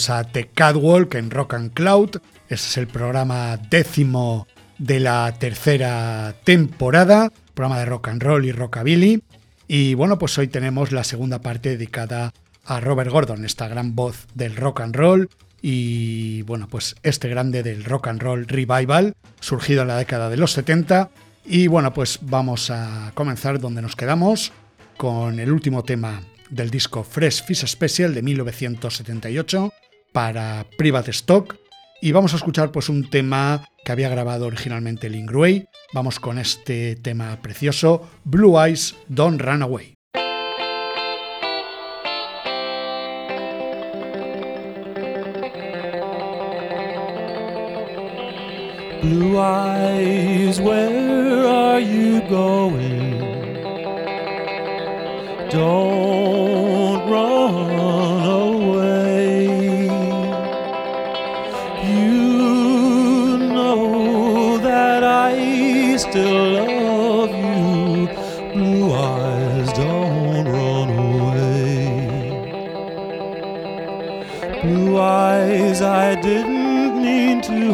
Buenas, bienvenidos a The Catwalk en Rock and Cloud. Este es el programa décimo de la tercera temporada, programa de rock and roll y rockabilly. Y bueno, pues hoy tenemos la segunda parte dedicada a Robert Gordon, esta gran voz del rock and roll y bueno, pues este grande del rock and roll revival, surgido en la década de los 70. Y bueno, pues vamos a comenzar donde nos quedamos con el último tema del disco Fresh Fish Special de 1978 para Private Stock y vamos a escuchar pues un tema que había grabado originalmente Ray. Vamos con este tema precioso Blue Eyes Don't Run Away. Blue eyes, where are you going?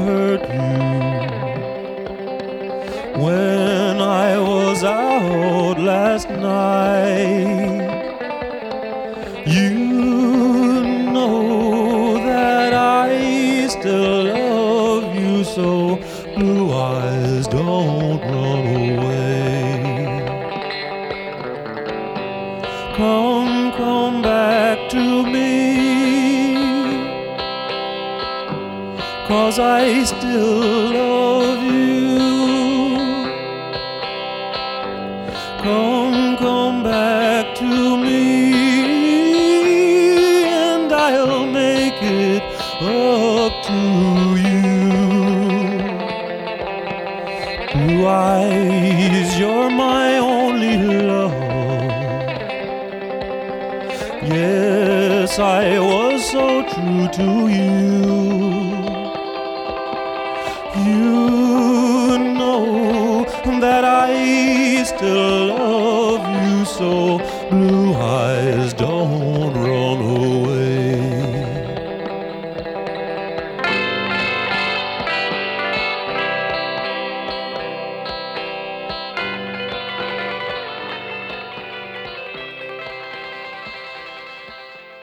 Hurt you. When I was out last night. Cause I still love you. Come, come back to me, and I'll make it up to you. Blue eyes, you're my only love. Yes, I was so true to you. I still love you so. Blue eyes, don't run away.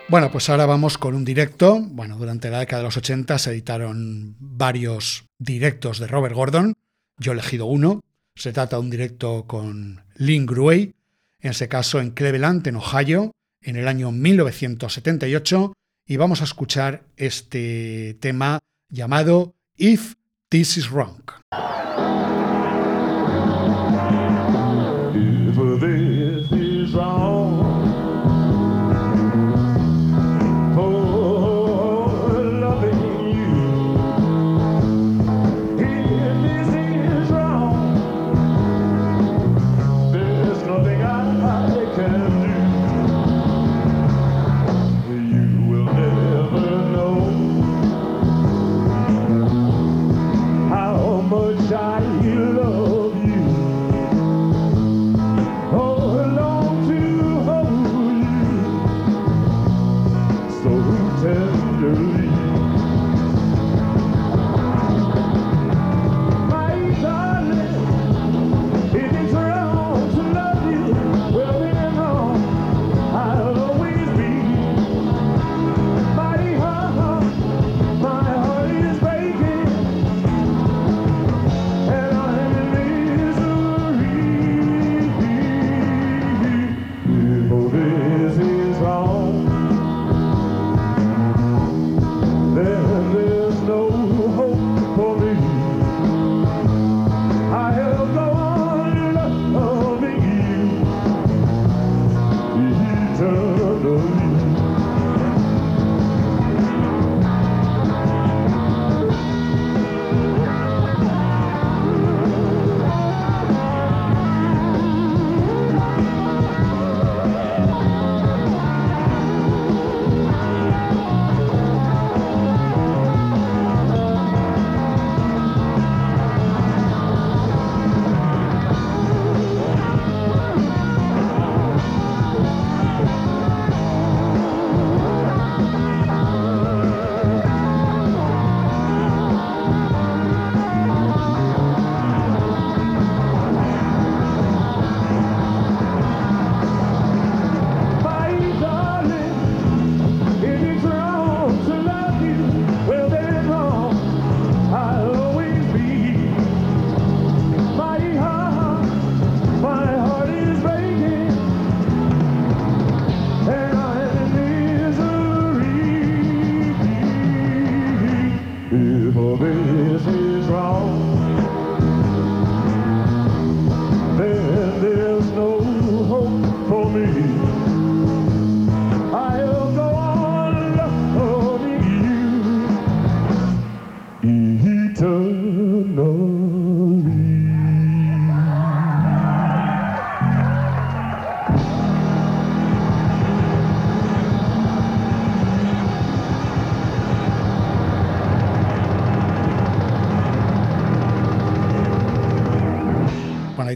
Bueno, pues ahora vamos con un directo. Bueno, durante la década de los 80 se editaron varios directos de Robert Gordon. Yo he elegido uno. Se trata de un directo con Lynn Gruey, en ese caso en Cleveland, en Ohio, en el año 1978, y vamos a escuchar este tema llamado If This Is Wrong.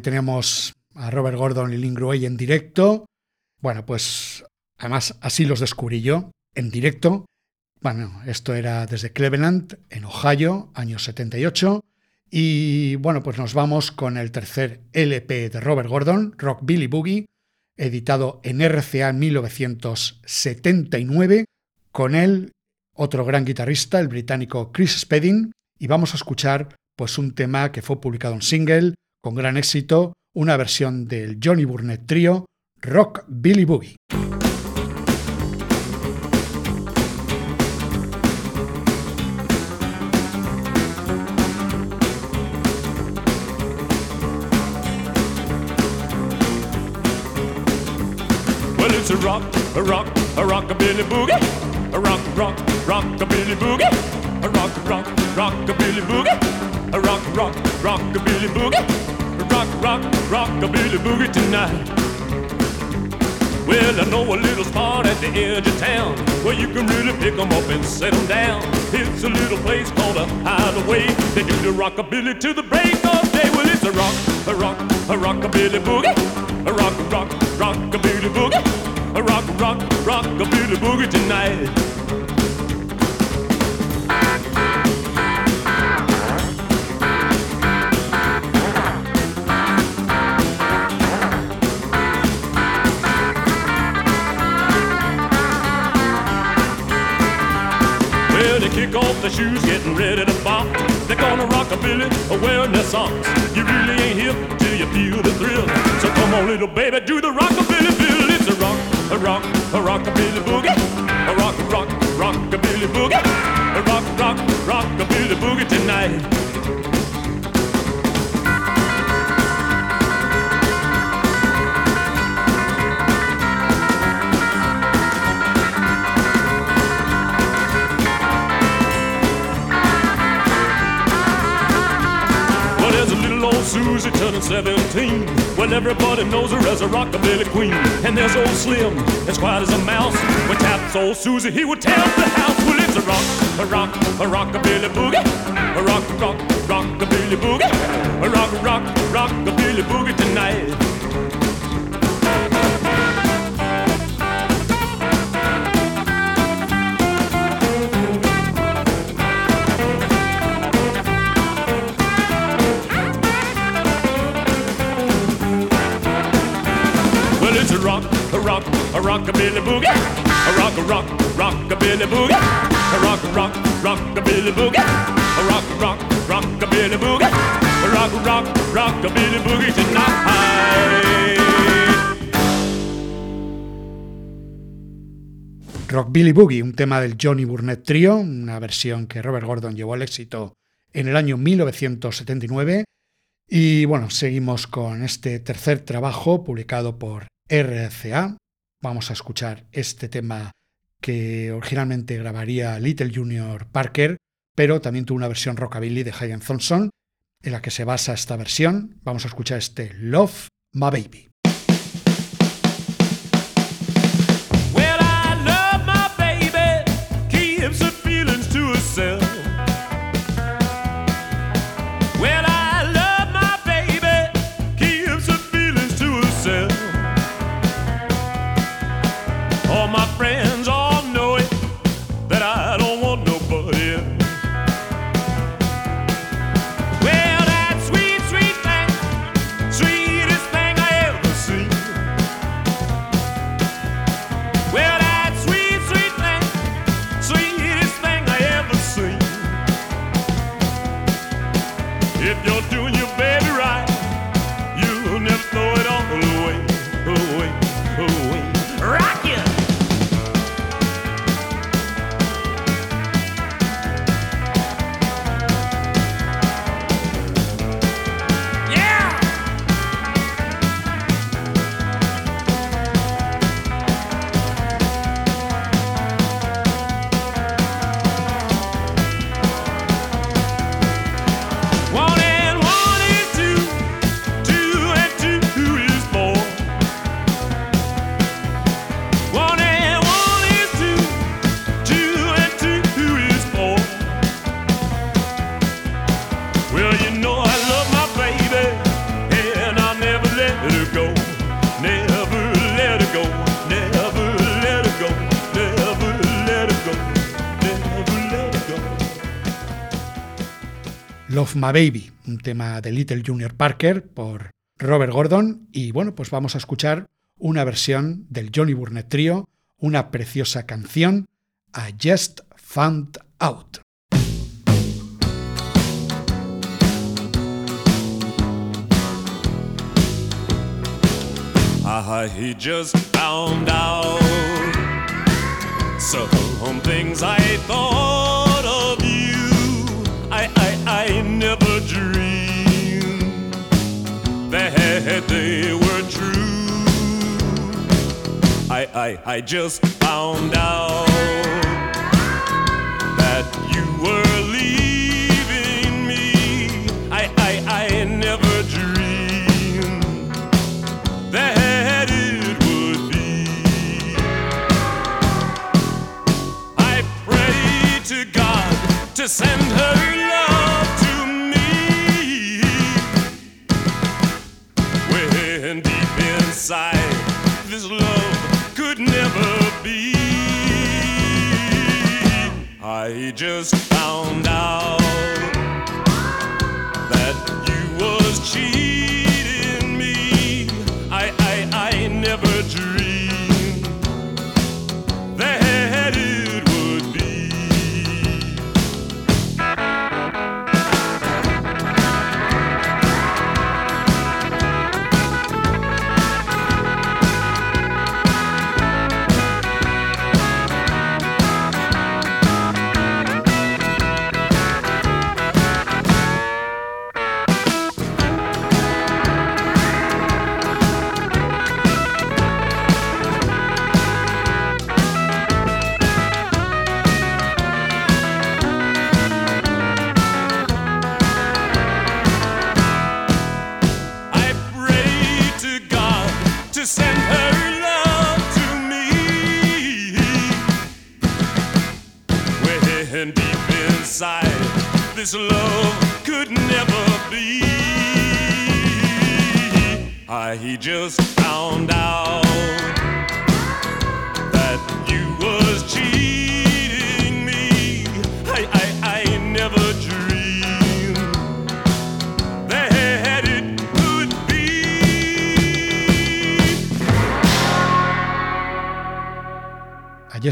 Teníamos a Robert Gordon y Lynn en directo. Bueno, pues además así los descubrí yo, en directo. Bueno, esto era desde Cleveland, en Ohio, año 78. Y bueno, pues nos vamos con el tercer LP de Robert Gordon, Rock Billy Boogie, editado en RCA en 1979, con él otro gran guitarrista, el británico Chris Spedding, y vamos a escuchar pues un tema que fue publicado en single con gran éxito, una versión del Johnny Burnett Trio, Rock Billy Boogie. A rock, a rock, a rockabilly boogie. A rock, rock, rockabilly boogie. A rock, rock, rockabilly boogie. A rock, rock, rockabilly boogie. Rock, rock, rockabilly boogie tonight. Well, I know a little spot at the edge of town where you can really pick 'em up and set 'em down. It's a little place called a hideaway. They do the rockabilly to the break of day. Well, it's a rock, a rock, a rockabilly boogie. A rock, rock, rockabilly boogie. A rock, rock, rockabilly boogie tonight. Their shoes, getting ready to bop. They're gonna rock a billy, wearing their socks. You really ain't hip till you feel the thrill. So come on, little baby, do the rockabilly bill. It's a rock, a rock, a rockabilly boogie. A rock, rock, rockabilly boogie. A rock, rock, rockabilly boogie tonight. Susie turning 17. Well, everybody knows her as a rockabilly queen. And there's old Slim, as quiet as a mouse. When taps old Susie, he would tear up the house. Well, it's a rock, a rock, a rockabilly boogie. A rock, rock, rockabilly boogie. A rock, rock, rockabilly boogie tonight. A rockabilly boogie. A rock, a rock, rockabilly boogie. A rock, a rock, rockabilly boogie. A rock, a rock, rockabilly boogie. A rock, a rock, rockabilly boogie tonight. Rock Billy Boogie, un tema del Johnny Burnett Trio, una versión que Robert Gordon llevó al éxito en el año 1979. Y bueno, seguimos con este tercer trabajo publicado por RCA. Vamos a escuchar este tema que originalmente grabaría Little Junior Parker, pero también tuvo una versión rockabilly de Hayan Thompson, en la que se basa esta versión. Vamos a escuchar este Love My Baby. Love My Baby, un tema de Little Junior Parker por Robert Gordon. Y bueno, pues vamos a escuchar una versión del Johnny Burnett Trio, una preciosa canción, I Just Found Out. Just found out some things I thought I, I, just found out that you were leaving me. I, I, I never dreamed that it would be. I pray to God to send her love to me. When deep inside I just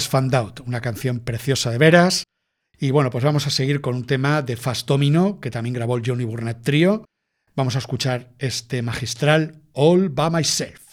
Just Found Out, una canción preciosa de veras. Y bueno, pues vamos a seguir con un tema de Fast Domino, que también grabó el Johnny Burnett Trio. Vamos a escuchar este magistral All By Myself.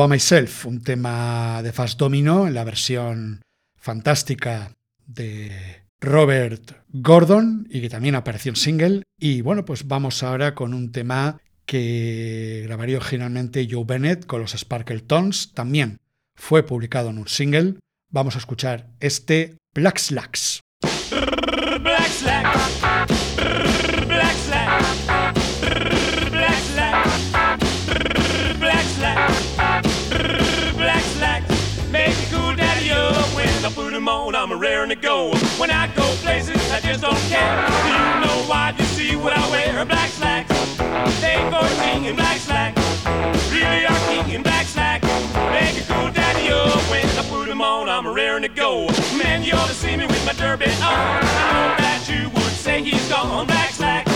By Myself, un tema de Fast Domino en la versión fantástica de Robert Gordon y que también apareció en single. Y bueno, pues vamos ahora con un tema que grabaría originalmente Joe Bennett con los Sparkle Tones. También fue publicado en un single. Vamos a escuchar este Black Slacks. Black Slacks. On. I'm a raring to go. When I go places, I just don't care. Do You know why? You see what I wear? Black Slacks. They 14 in black slacks. Really are king in black slacks. Make a cool daddy up when I put them on. I'm a raring to go. Man, you ought to see me with my derby on. I know that you would say he's gone black slack.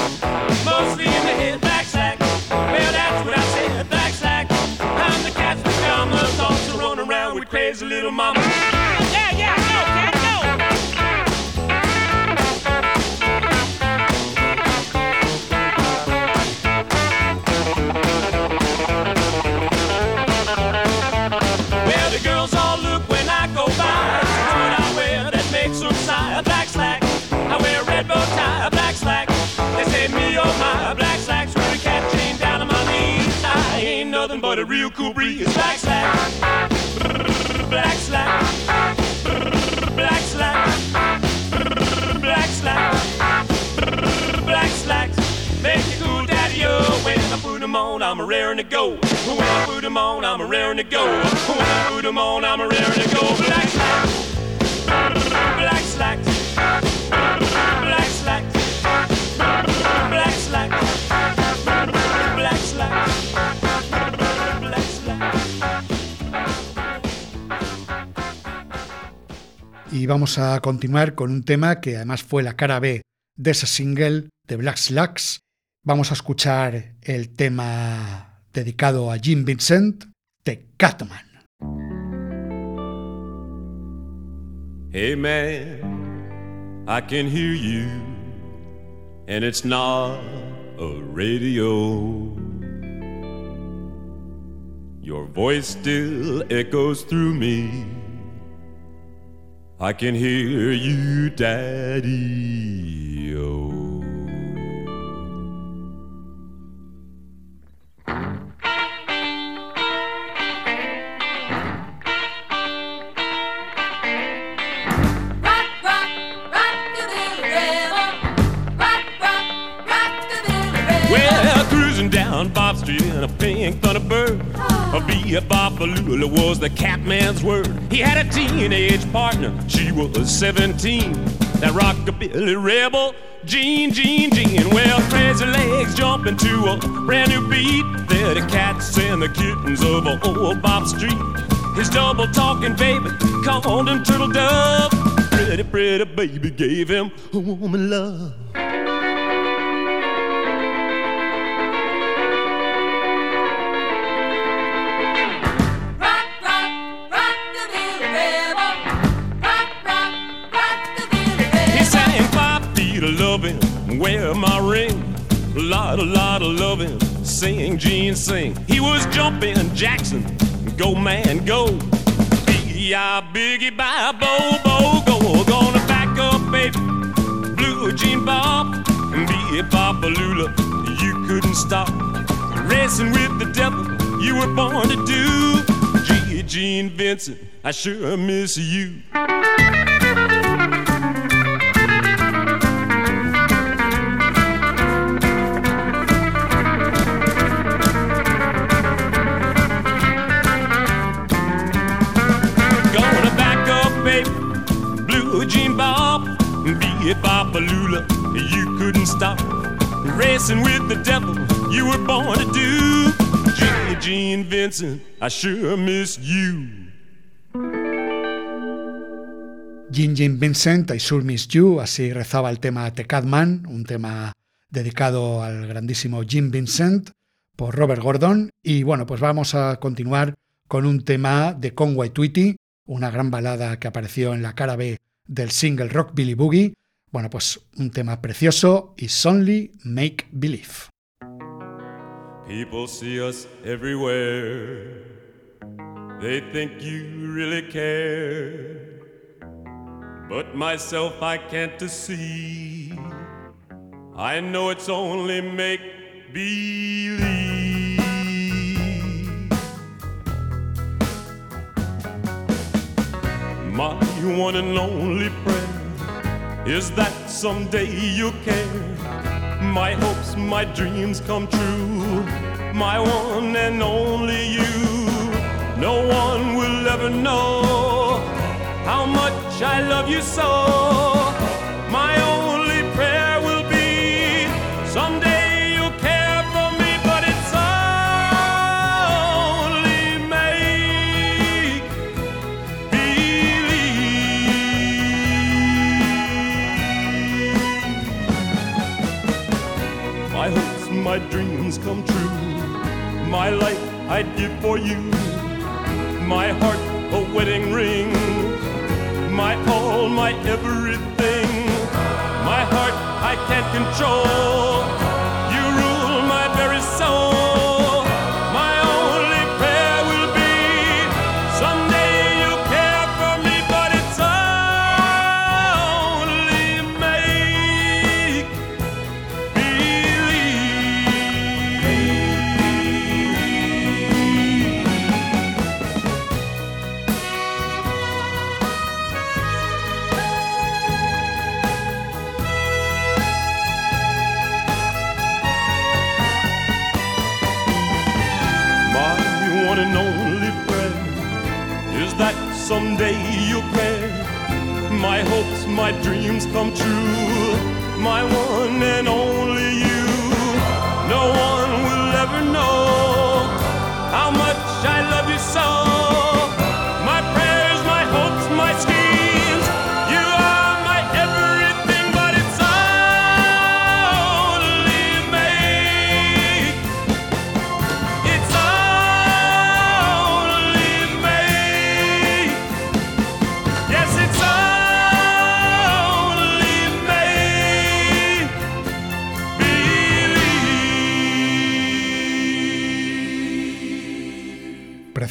Mostly in the head black slack. Well, that's what I said, black slack. I'm the cat's pajamas, also run around with crazy little mama. But a real cool breeze. Black slack, black slack, black slack, black slack, black slacks. Make you cool daddy oh. When I put them on, I'm a raring to go. When I put them on, I'm a raring to go. When I put them on, I'm a raring to go. Black slacks, Y vamos a continuar con un tema que además fue la cara B de ese single de Black Slacks. Vamos a escuchar el tema dedicado a Jim Vincent de Catman. Hey man, I can hear you, and it's not a radio. Your voice still echoes through me. I can hear you, Daddy. Oh. Down Bob Street in a pink Thunderbird. A be a was the Catman's word. He had a teenage partner, she was 17. That rockabilly rebel, Jean, Jean, Jean. Well, crazy legs jumping to a brand new beat. They're the cats and the kittens of old Bob Street. His double talking baby called him Turtle Dove. Pretty, pretty baby gave him a woman love. Wear my ring. A lot, a lot of loving, sing, Gene, sing. He was jumping Jackson, go man, go. B.I. Biggie, bye, bo, bo, go. Gonna back up, baby. Blue Jean Bob, and be a Lula. You couldn't stop racing with the devil. You were born to do. G. Gene Vincent, I sure miss you. Hippobalula, you couldn't stop racing with the devil you were born to. Gene, Gene Vincent, I sure miss you. Gene Gene Vincent, I sure miss you, así rezaba el tema The Catman, un tema dedicado al grandísimo Jim Vincent por Robert Gordon. Y bueno, pues vamos a continuar con un tema de Conway Twitty, una gran balada que apareció en la cara B del single Rock Billy Boogie, Bueno, pues un tema precioso, It's Only Make Believe. People see us everywhere. they think you really care. But myself I can't deceive. I know it's only make believe. My one and only prayer is that someday you'll care. My hopes, my dreams come true. My one and only you. No one will ever know how much I love you so. My life I'd give for you my heart a wedding ring, my all, my everything. My heart I can't control. My dreams come true. My one and only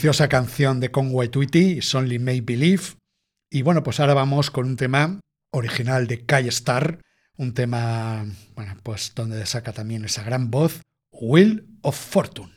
Preciosa canción de Conway Twitty, Only Make Believe. Y bueno, pues ahora vamos con un tema original de Kai Star, un tema, bueno, pues donde saca también esa gran voz, Will wheel of fortune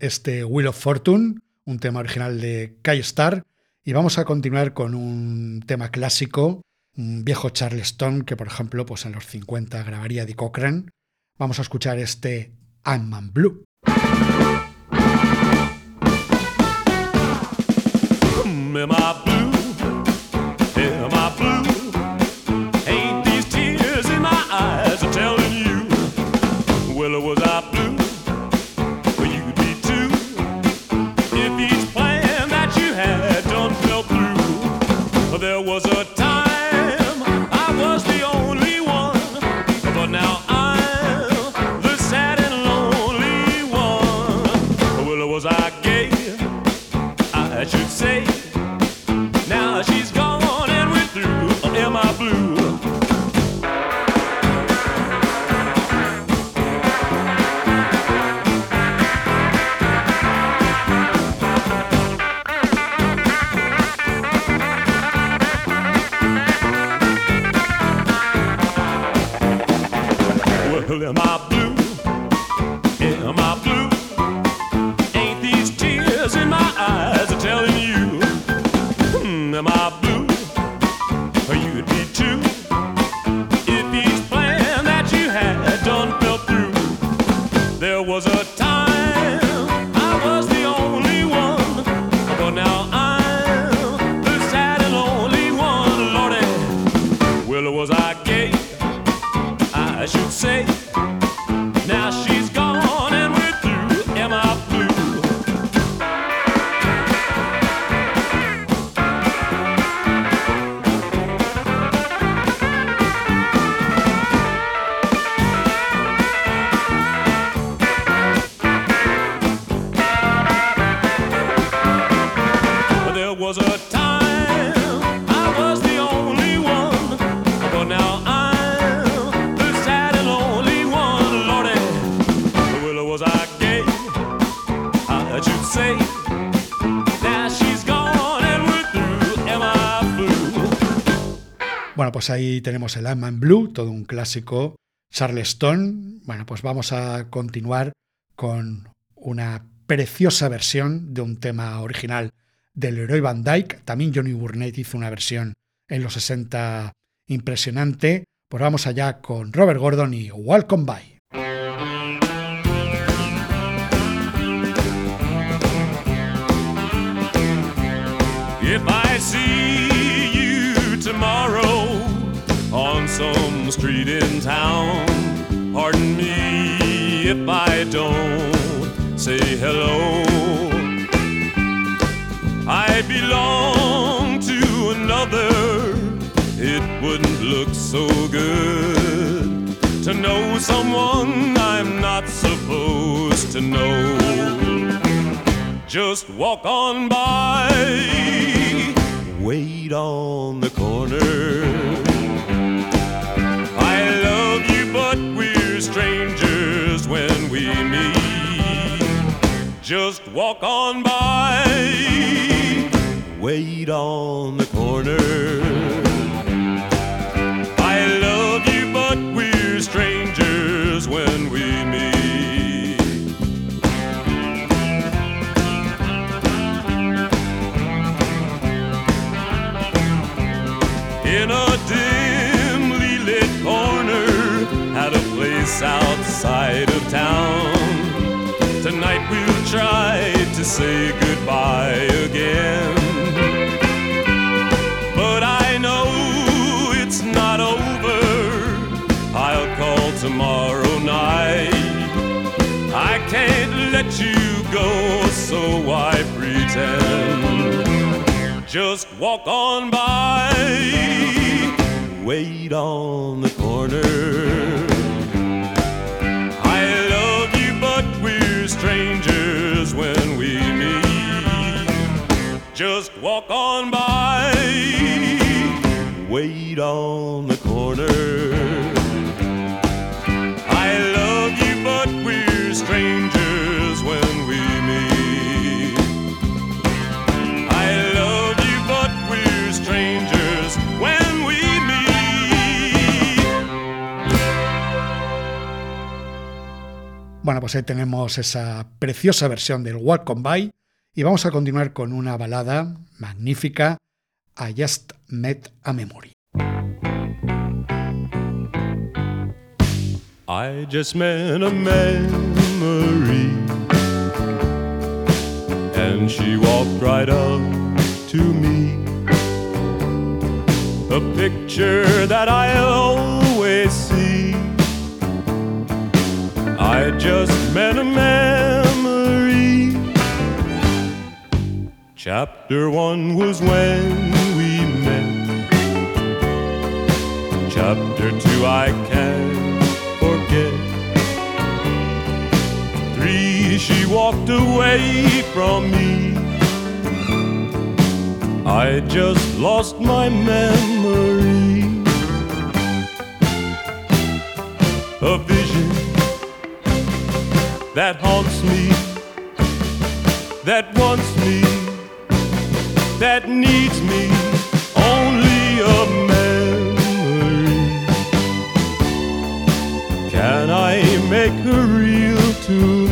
este Wheel of Fortune, un tema original de Kai Star, y vamos a continuar con un tema clásico, un viejo Charleston que por ejemplo pues en los 50 grabaría de Cochrane. Vamos a escuchar este I'm Man Blue. Bueno, pues ahí tenemos el I'm Blue, todo un clásico. Charleston. Bueno, pues vamos a continuar con una preciosa versión de un tema original del Leroy Van Dyke. También Johnny Burnett hizo una versión en los 60 impresionante. Pues vamos allá con Robert Gordon y Welcome By. Street in town, pardon me if I don't say hello. I belong to another, it wouldn't look so good to know someone I'm not supposed to know. Just walk on by, wait on the corner. Love you, but we're strangers when we meet. Just walk on by wait on the corner. Place outside of town. Tonight we'll try to say goodbye again. But I know it's not over. I'll call tomorrow night. I can't let you go, so I pretend. Just walk on by, wait on the corner. Strangers when we meet. Just walk on by, wait on the corner. Bueno, pues ahí tenemos esa preciosa versión del Welcome By y vamos a continuar con una balada magnífica, I Just Met a Memory. I just met a memory and she walked right up to me a picture that I always see I just met a memory. Chapter one was when we met. Chapter two I can't forget. Three, she walked away from me. I just lost my memory. A vision that haunts me, that wants me, that needs me, only a memory. Can I make her real to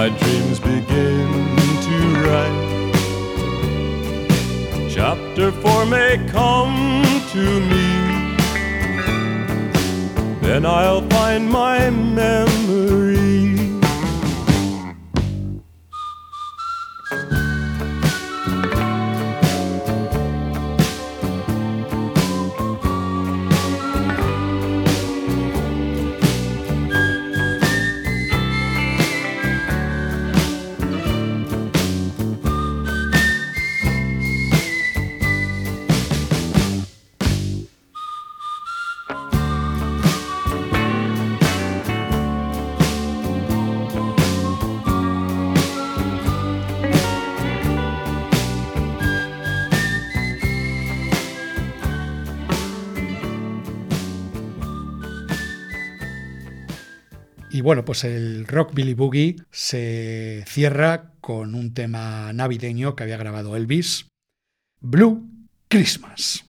my dreams begin to write chapter four may come to me, then I'll find my memory. Y bueno, pues el Rock Billy Boogie se cierra con un tema navideño que había grabado Elvis, Blue Christmas.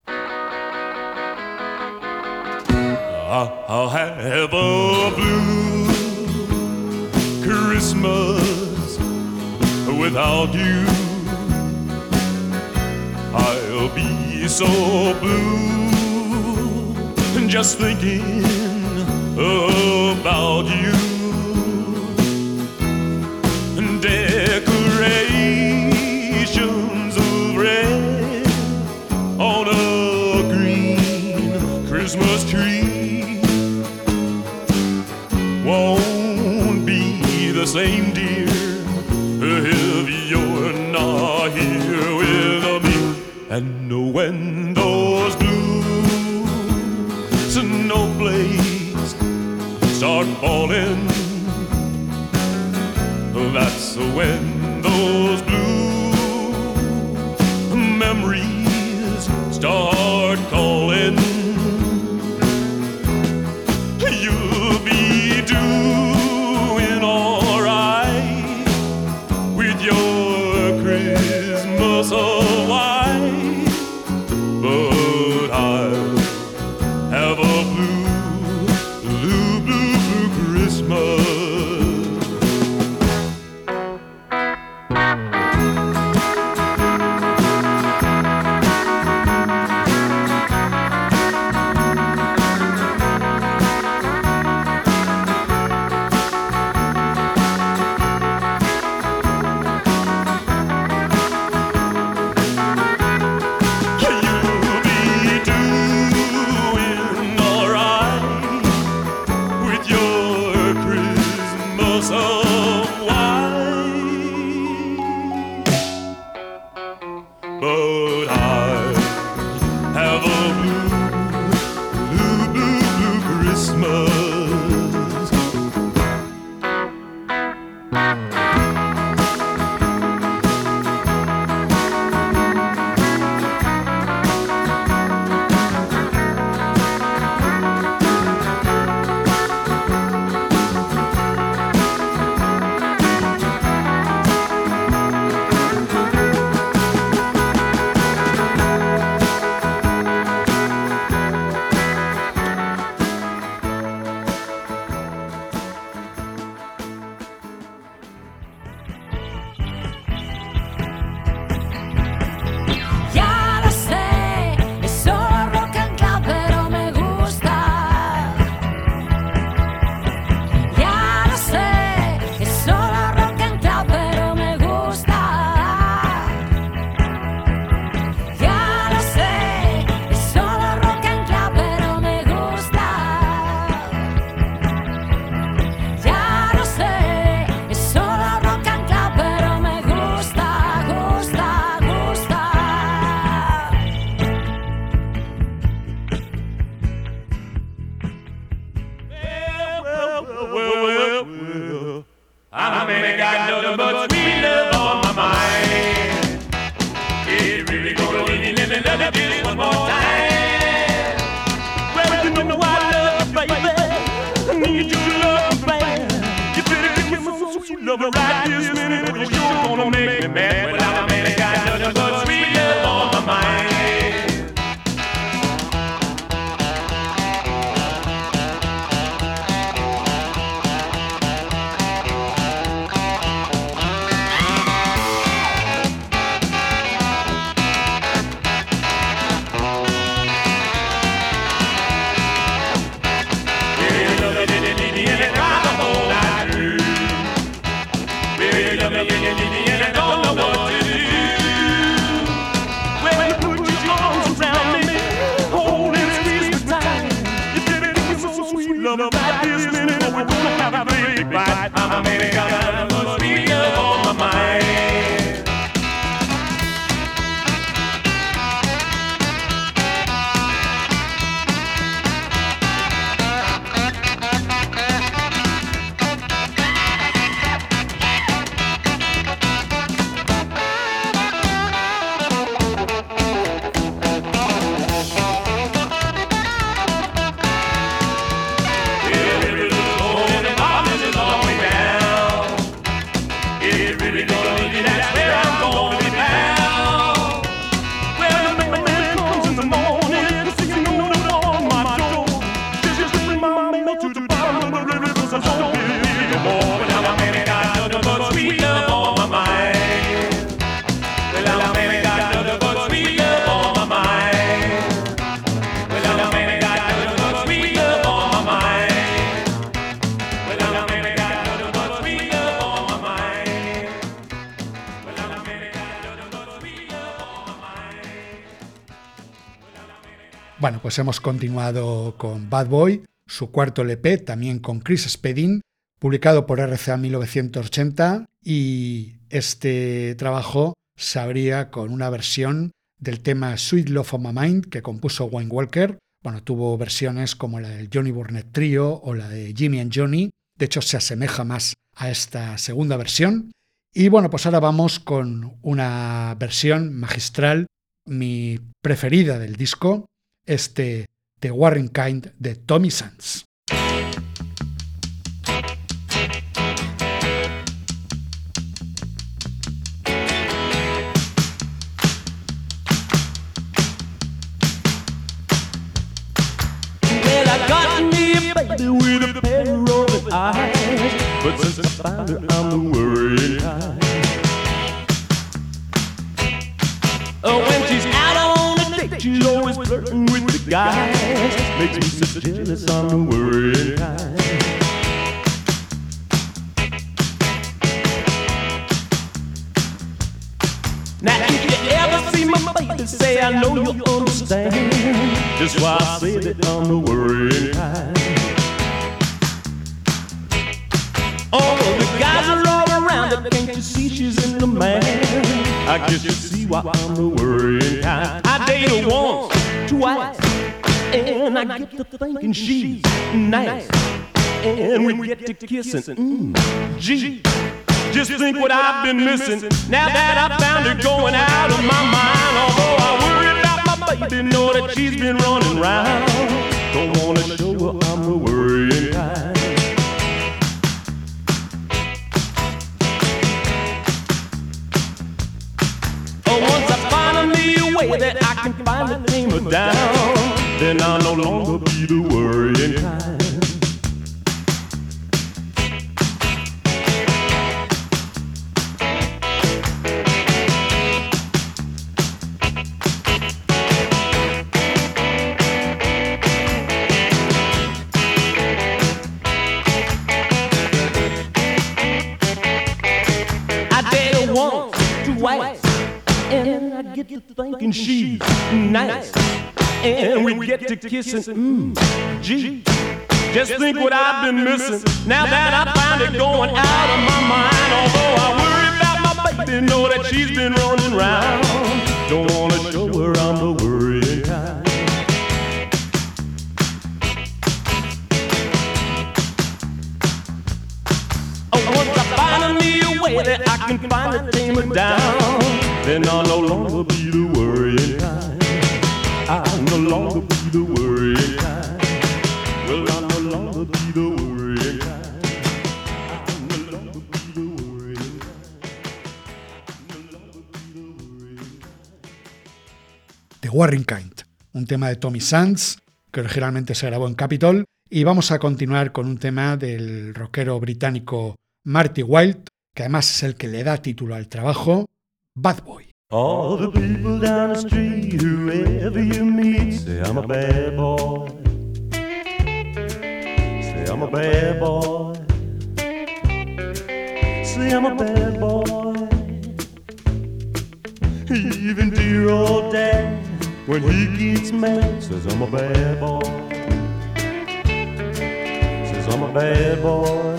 I'll have a blue Christmas without you. I'll be so blue just thinking about you. and Decorations of red on a green Christmas tree won't be the same, dear, if you're not here with me. And when those start falling. That's when those blue memories start that I'm American. Pues hemos continuado con Bad Boy, su cuarto LP, también con Chris Spedding, publicado por RCA 1980, y este trabajo se abría con una versión del tema Sweet Love of My Mind que compuso Wayne Walker. Bueno, tuvo versiones como la del Johnny Burnett Trio o la de Jimmy and Johnny. De hecho, se asemeja más a esta segunda versión. Y bueno, pues ahora vamos con una versión magistral, mi preferida del disco, este The Warren Kind de Tommy Sands. Flirting with the guys makes me so jealous I'm kind. Now if you ever see my baby, say I know you understand. Just why I say that I'm the worrying kind. Oh, the guys are all around her. Can't you see she's in the man? I guess you see why I'm the worrying kind. I date her once, twice, and I get to thinking she's nice. And we get to kissing, mm, gee. Just think what I've been missing. Now that I found her going out of my mind. Although I worry about my baby, know that she's been running round. Don't wanna show her I'm the worrying kind. Way that I can find the tame her down, then I'll no longer be the worrying kind. Get to kissing, mmm, gee. Just think what I've been missing. Now that I find it going out of my mind. Although I worry about my baby, know that she's been running round. Don't wanna show her I'm the worrying kind. Oh, once I find me a way that I can finally tame her down then I'll no longer be the worrying kind. I'll no longer the kind. Warring Kind, un tema de Tommy Sands que originalmente se grabó en Capitol. Y vamos a continuar con un tema del rockero británico Marty Wilde, que además es el que le da título al trabajo, Bad Boy. All the people down the street, whoever you meet, say I'm a bad boy. Say I'm a bad boy. Say I'm a bad boy. Even dear old dad, when he gets mad, says I'm a bad boy. Says I'm a bad boy.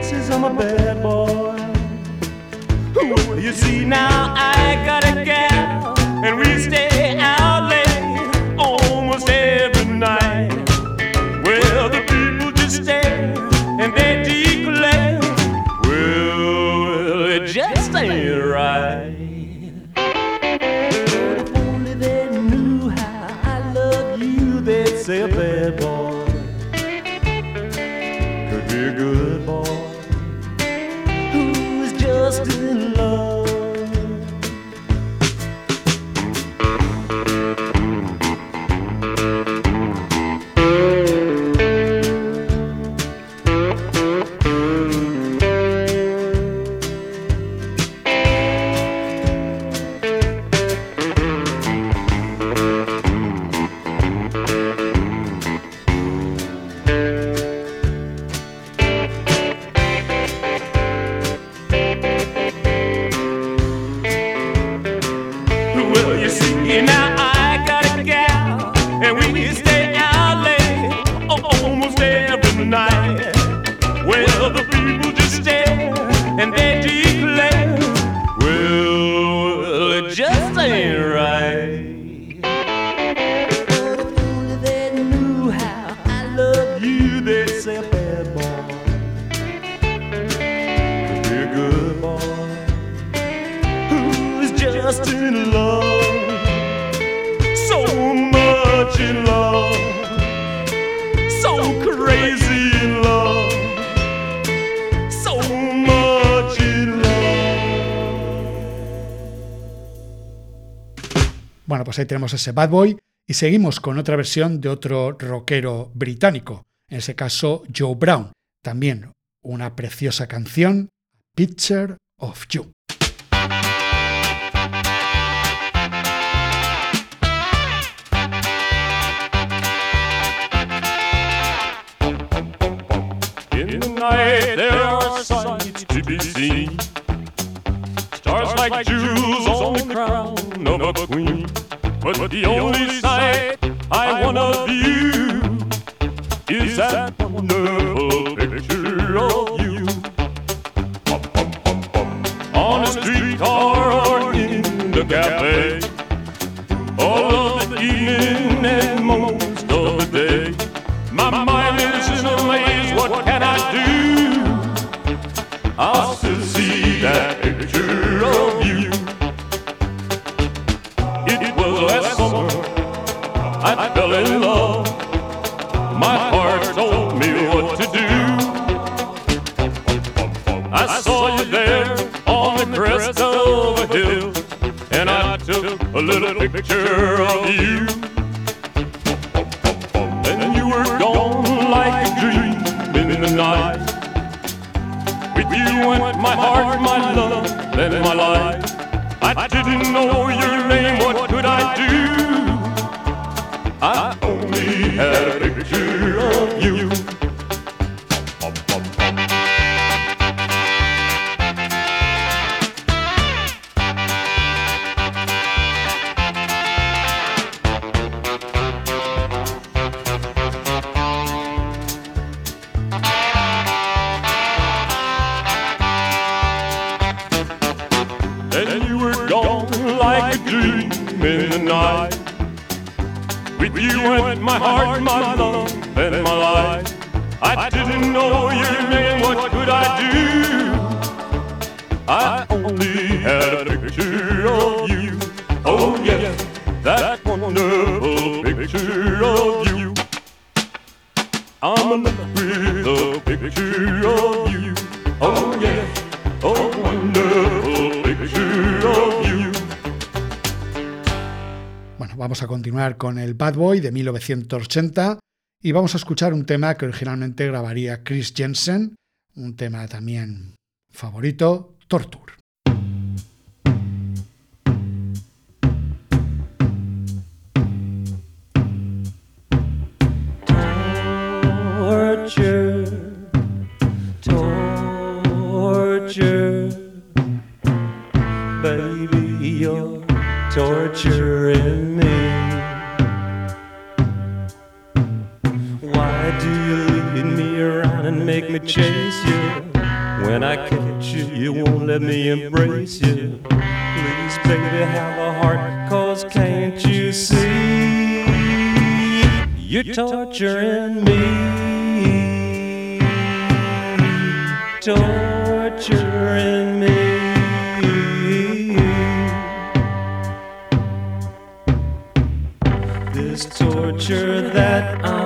Says I'm a bad boy. You see now I got a gal and we stay pues ahí tenemos ese Bad Boy y seguimos con otra versión de otro rockero británico, en ese caso Joe Brown, también una preciosa canción, Picture of You. Like jewels on the crown of a queen. But the only sight I wanna view is that wonderful picture of you on the streetcar or in the cafe. All of the evening and most of the day. My mind I'll still see that picture of you. It was last summer, I fell in love. My heart told me what to do. I saw you there on the crest of a hill, and I took a little picture of you. My heart, my love, and my life. I didn't know your name, what could I do? I only had con el Bad Boy de 1980 y vamos a escuchar un tema que originalmente grabaría Chris Jensen, un tema también favorito, torture, make me chase you? When I catch you, you won't let me embrace you. Please, baby, have a heart, cause can't you see? You're torturing me. Torturing me. This torture that I'm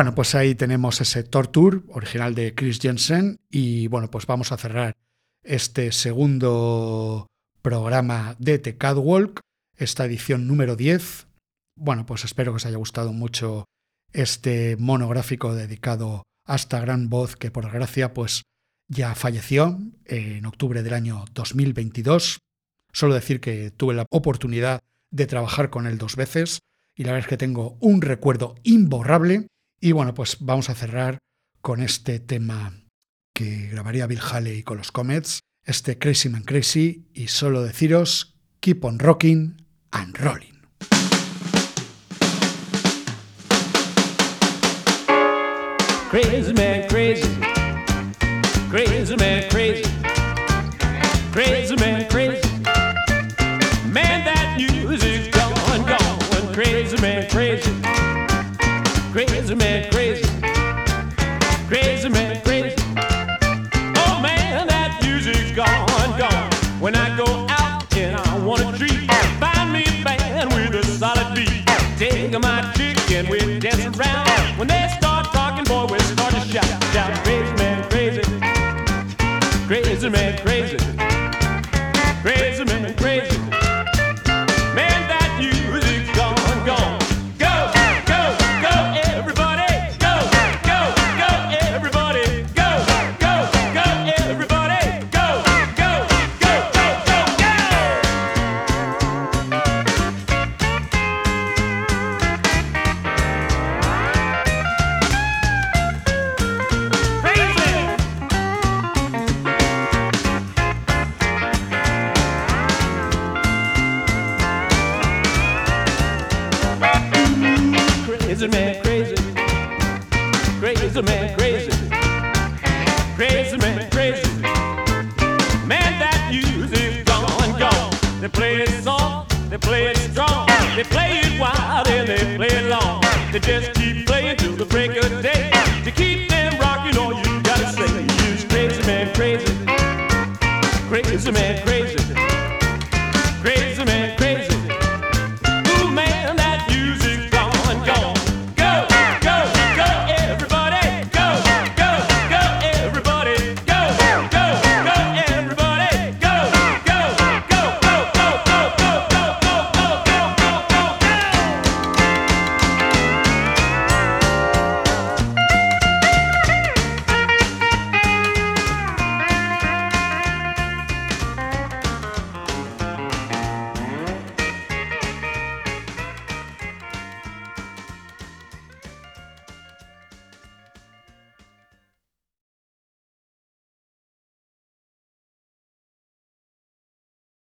Bueno, pues ahí tenemos ese Torture, original de Chris Jensen, y bueno, pues vamos a cerrar este segundo programa de The Catwalk esta edición número 10. Bueno, pues espero que os haya gustado mucho este monográfico dedicado a esta gran voz que por desgracia pues ya falleció en octubre del año 2022. Solo decir que tuve la oportunidad de trabajar con él dos veces y la verdad es que tengo un recuerdo imborrable. Y bueno, pues vamos a cerrar con este tema que grabaría Bill Haley con los Comets, este Crazy Man Crazy, y solo deciros, keep on rocking and rolling. Crazy man, crazy. Crazy man, crazy. Crazy man, crazy. Take my chick